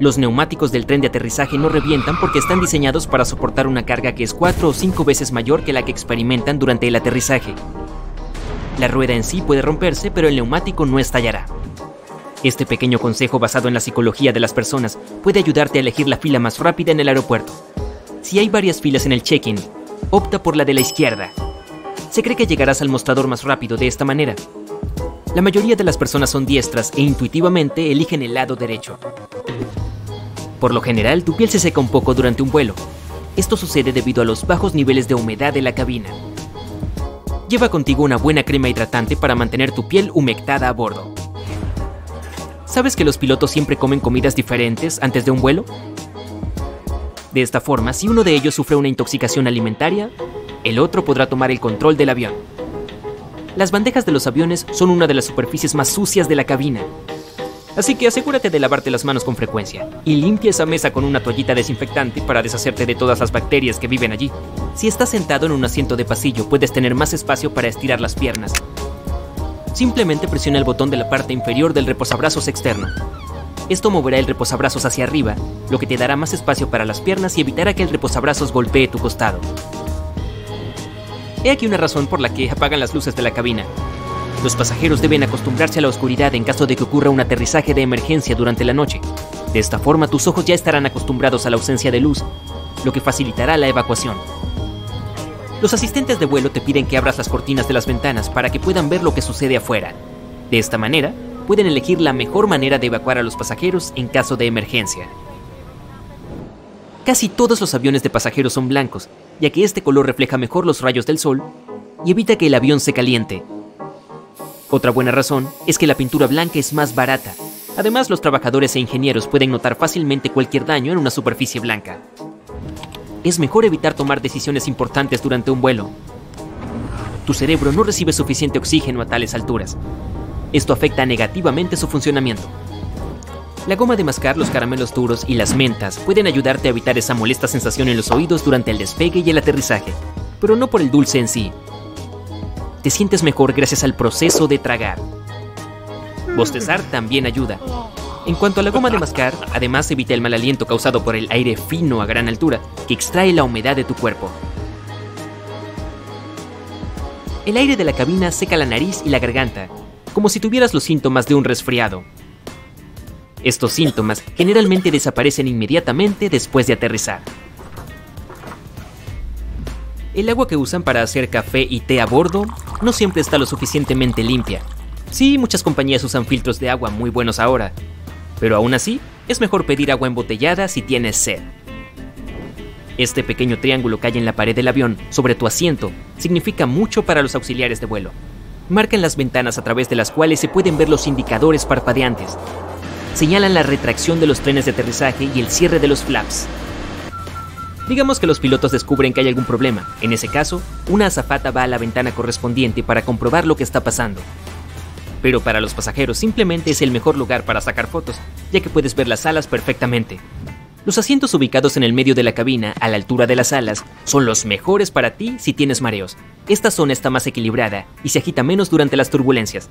Los neumáticos del tren de aterrizaje no revientan porque están diseñados para soportar una carga que es cuatro o cinco veces mayor que la que experimentan durante el aterrizaje. La rueda en sí puede romperse, pero el neumático no estallará. Este pequeño consejo basado en la psicología de las personas puede ayudarte a elegir la fila más rápida en el aeropuerto. Si hay varias filas en el check-in, opta por la de la izquierda. Se cree que llegarás al mostrador más rápido de esta manera. La mayoría de las personas son diestras e intuitivamente eligen el lado derecho. Por lo general, tu piel se seca un poco durante un vuelo. Esto sucede debido a los bajos niveles de humedad de la cabina. Lleva contigo una buena crema hidratante para mantener tu piel humectada a bordo. ¿Sabes que los pilotos siempre comen comidas diferentes antes de un vuelo? De esta forma, si uno de ellos sufre una intoxicación alimentaria, el otro podrá tomar el control del avión. Las bandejas de los aviones son una de las superficies más sucias de la cabina. Así que asegúrate de lavarte las manos con frecuencia y limpia esa mesa con una toallita desinfectante para deshacerte de todas las bacterias que viven allí. Si estás sentado en un asiento de pasillo, puedes tener más espacio para estirar las piernas. Simplemente presiona el botón de la parte inferior del reposabrazos externo. Esto moverá el reposabrazos hacia arriba, lo que te dará más espacio para las piernas y evitará que el reposabrazos golpee tu costado. He aquí una razón por la que apagan las luces de la cabina. Los pasajeros deben acostumbrarse a la oscuridad en caso de que ocurra un aterrizaje de emergencia durante la noche. De esta forma tus ojos ya estarán acostumbrados a la ausencia de luz, lo que facilitará la evacuación. Los asistentes de vuelo te piden que abras las cortinas de las ventanas para que puedan ver lo que sucede afuera. De esta manera, pueden elegir la mejor manera de evacuar a los pasajeros en caso de emergencia. Casi todos los aviones de pasajeros son blancos, ya que este color refleja mejor los rayos del sol y evita que el avión se caliente. Otra buena razón es que la pintura blanca es más barata. Además, los trabajadores e ingenieros pueden notar fácilmente cualquier daño en una superficie blanca. Es mejor evitar tomar decisiones importantes durante un vuelo. Tu cerebro no recibe suficiente oxígeno a tales alturas. Esto afecta negativamente su funcionamiento. La goma de mascar, los caramelos duros y las mentas pueden ayudarte a evitar esa molesta sensación en los oídos durante el despegue y el aterrizaje, pero no por el dulce en sí. Te sientes mejor gracias al proceso de tragar. Bostezar también ayuda. En cuanto a la goma de mascar, además evita el mal aliento causado por el aire fino a gran altura, que extrae la humedad de tu cuerpo. El aire de la cabina seca la nariz y la garganta, como si tuvieras los síntomas de un resfriado. Estos síntomas generalmente desaparecen inmediatamente después de aterrizar. El agua que usan para hacer café y té a bordo no siempre está lo suficientemente limpia. Sí, muchas compañías usan filtros de agua muy buenos ahora, pero aún así es mejor pedir agua embotellada si tienes sed. Este pequeño triángulo que hay en la pared del avión, sobre tu asiento, significa mucho para los auxiliares de vuelo. Marcan las ventanas a través de las cuales se pueden ver los indicadores parpadeantes. Señalan la retracción de los trenes de aterrizaje y el cierre de los flaps. Digamos que los pilotos descubren que hay algún problema. En ese caso, una azafata va a la ventana correspondiente para comprobar lo que está pasando. Pero para los pasajeros simplemente es el mejor lugar para sacar fotos, ya que puedes ver las alas perfectamente. Los asientos ubicados en el medio de la cabina, a la altura de las alas, son los mejores para ti si tienes mareos. Esta zona está más equilibrada y se agita menos durante las turbulencias.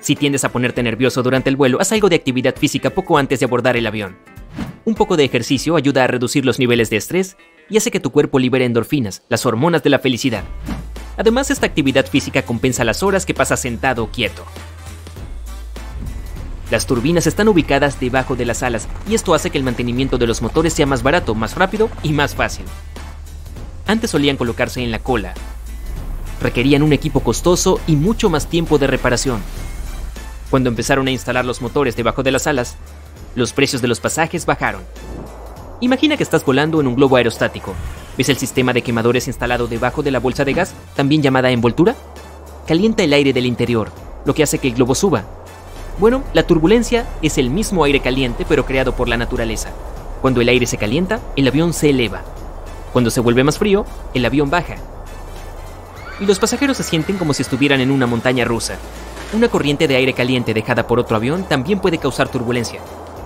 Si tiendes a ponerte nervioso durante el vuelo, haz algo de actividad física poco antes de abordar el avión. Un poco de ejercicio ayuda a reducir los niveles de estrés y hace que tu cuerpo libere endorfinas, las hormonas de la felicidad. Además, esta actividad física compensa las horas que pasas sentado o quieto. Las turbinas están ubicadas debajo de las alas y esto hace que el mantenimiento de los motores sea más barato, más rápido y más fácil. Antes solían colocarse en la cola. Requerían un equipo costoso y mucho más tiempo de reparación. Cuando empezaron a instalar los motores debajo de las alas, los precios de los pasajes bajaron. Imagina que estás volando en un globo aerostático. ¿Ves el sistema de quemadores instalado debajo de la bolsa de gas, también llamada envoltura? Calienta el aire del interior, lo que hace que el globo suba, bueno, la turbulencia es el mismo aire caliente pero creado por la naturaleza. Cuando el aire se calienta, el avión se eleva. Cuando se vuelve más frío, el avión baja. Y los pasajeros se sienten como si estuvieran en una montaña rusa. Una corriente de aire caliente dejada por otro avión también puede causar turbulencia.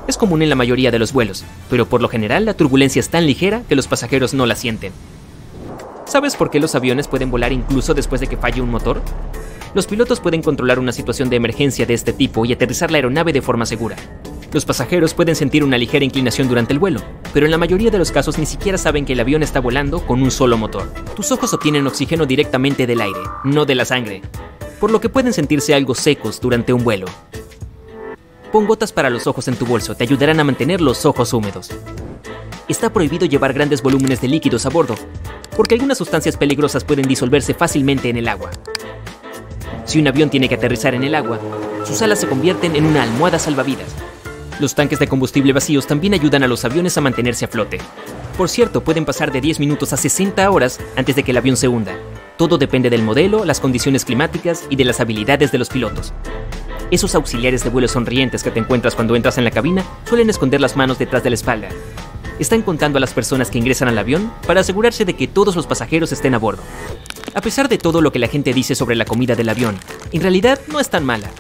Es común en la mayoría de los vuelos, pero por lo general la turbulencia es tan ligera que los pasajeros no la sienten. ¿Sabes por qué los aviones pueden volar incluso después de que falle un motor? Los pilotos pueden controlar una situación de emergencia de este tipo y aterrizar la aeronave de forma segura. Los pasajeros pueden sentir una ligera inclinación durante el vuelo, pero en la mayoría de los casos ni siquiera saben que el avión está volando con un solo motor. Tus ojos obtienen oxígeno directamente del aire, no de la sangre, por lo que pueden sentirse algo secos durante un vuelo. Pon gotas para los ojos en tu bolso, te ayudarán a mantener los ojos húmedos. Está prohibido llevar grandes volúmenes de líquidos a bordo, porque algunas sustancias peligrosas pueden disolverse fácilmente en el agua. Si un avión tiene que aterrizar en el agua, sus alas se convierten en una almohada salvavidas. Los tanques de combustible vacíos también ayudan a los aviones a mantenerse a flote. Por cierto, pueden pasar de 10 minutos a 60 horas antes de que el avión se hunda. Todo depende del modelo, las condiciones climáticas y de las habilidades de los pilotos. Esos auxiliares de vuelo sonrientes que te encuentras cuando entras en la cabina suelen esconder las manos detrás de la espalda. Están contando a las personas que ingresan al avión para asegurarse de que todos los pasajeros estén a bordo. A pesar de todo lo que la gente dice sobre la comida del avión, en realidad no es tan mala.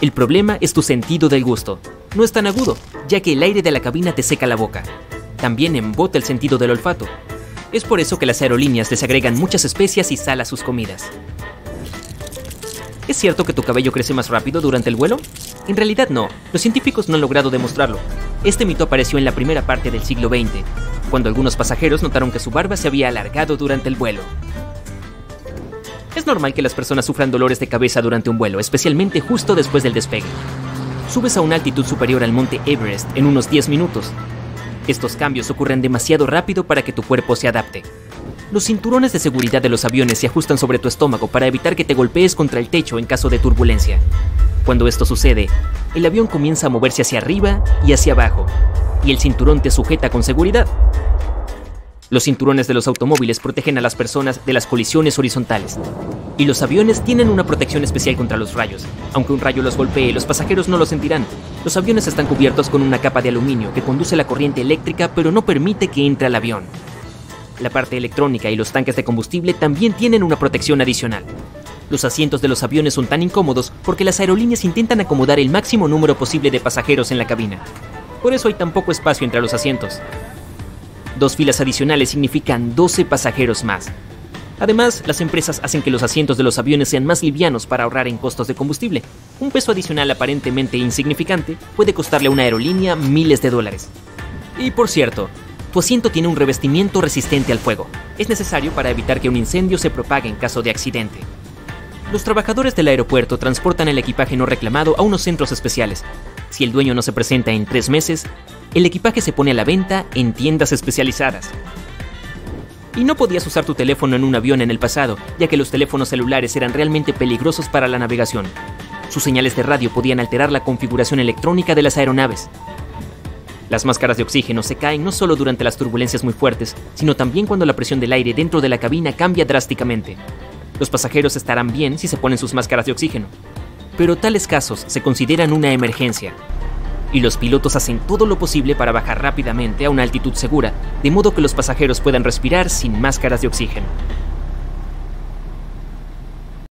El problema es tu sentido del gusto. No es tan agudo, ya que el aire de la cabina te seca la boca. También embota el sentido del olfato. Es por eso que las aerolíneas desagregan muchas especias y sal a sus comidas. ¿Es cierto que tu cabello crece más rápido durante el vuelo? En realidad no, los científicos no han logrado demostrarlo. Este mito apareció en la primera parte del siglo XX, cuando algunos pasajeros notaron que su barba se había alargado durante el vuelo. Es normal que las personas sufran dolores de cabeza durante un vuelo, especialmente justo después del despegue. Subes a una altitud superior al monte Everest en unos 10 minutos. Estos cambios ocurren demasiado rápido para que tu cuerpo se adapte. Los cinturones de seguridad de los aviones se ajustan sobre tu estómago para evitar que te golpees contra el techo en caso de turbulencia. Cuando esto sucede, el avión comienza a moverse hacia arriba y hacia abajo, y el cinturón te sujeta con seguridad. Los cinturones de los automóviles protegen a las personas de las colisiones horizontales. Y los aviones tienen una protección especial contra los rayos. Aunque un rayo los golpee, los pasajeros no lo sentirán. Los aviones están cubiertos con una capa de aluminio que conduce la corriente eléctrica pero no permite que entre al avión. La parte electrónica y los tanques de combustible también tienen una protección adicional. Los asientos de los aviones son tan incómodos porque las aerolíneas intentan acomodar el máximo número posible de pasajeros en la cabina. Por eso hay tan poco espacio entre los asientos. Dos filas adicionales significan 12 pasajeros más. Además, las empresas hacen que los asientos de los aviones sean más livianos para ahorrar en costos de combustible. Un peso adicional aparentemente insignificante puede costarle a una aerolínea miles de dólares. Y por cierto, tu asiento tiene un revestimiento resistente al fuego. Es necesario para evitar que un incendio se propague en caso de accidente. Los trabajadores del aeropuerto transportan el equipaje no reclamado a unos centros especiales. Si el dueño no se presenta en tres meses, el equipaje se pone a la venta en tiendas especializadas. Y no podías usar tu teléfono en un avión en el pasado, ya que los teléfonos celulares eran realmente peligrosos para la navegación. Sus señales de radio podían alterar la configuración electrónica de las aeronaves. Las máscaras de oxígeno se caen no solo durante las turbulencias muy fuertes, sino también cuando la presión del aire dentro de la cabina cambia drásticamente. Los pasajeros estarán bien si se ponen sus máscaras de oxígeno, pero tales casos se consideran una emergencia, y los pilotos hacen todo lo posible para bajar rápidamente a una altitud segura, de modo que los pasajeros puedan respirar sin máscaras de oxígeno.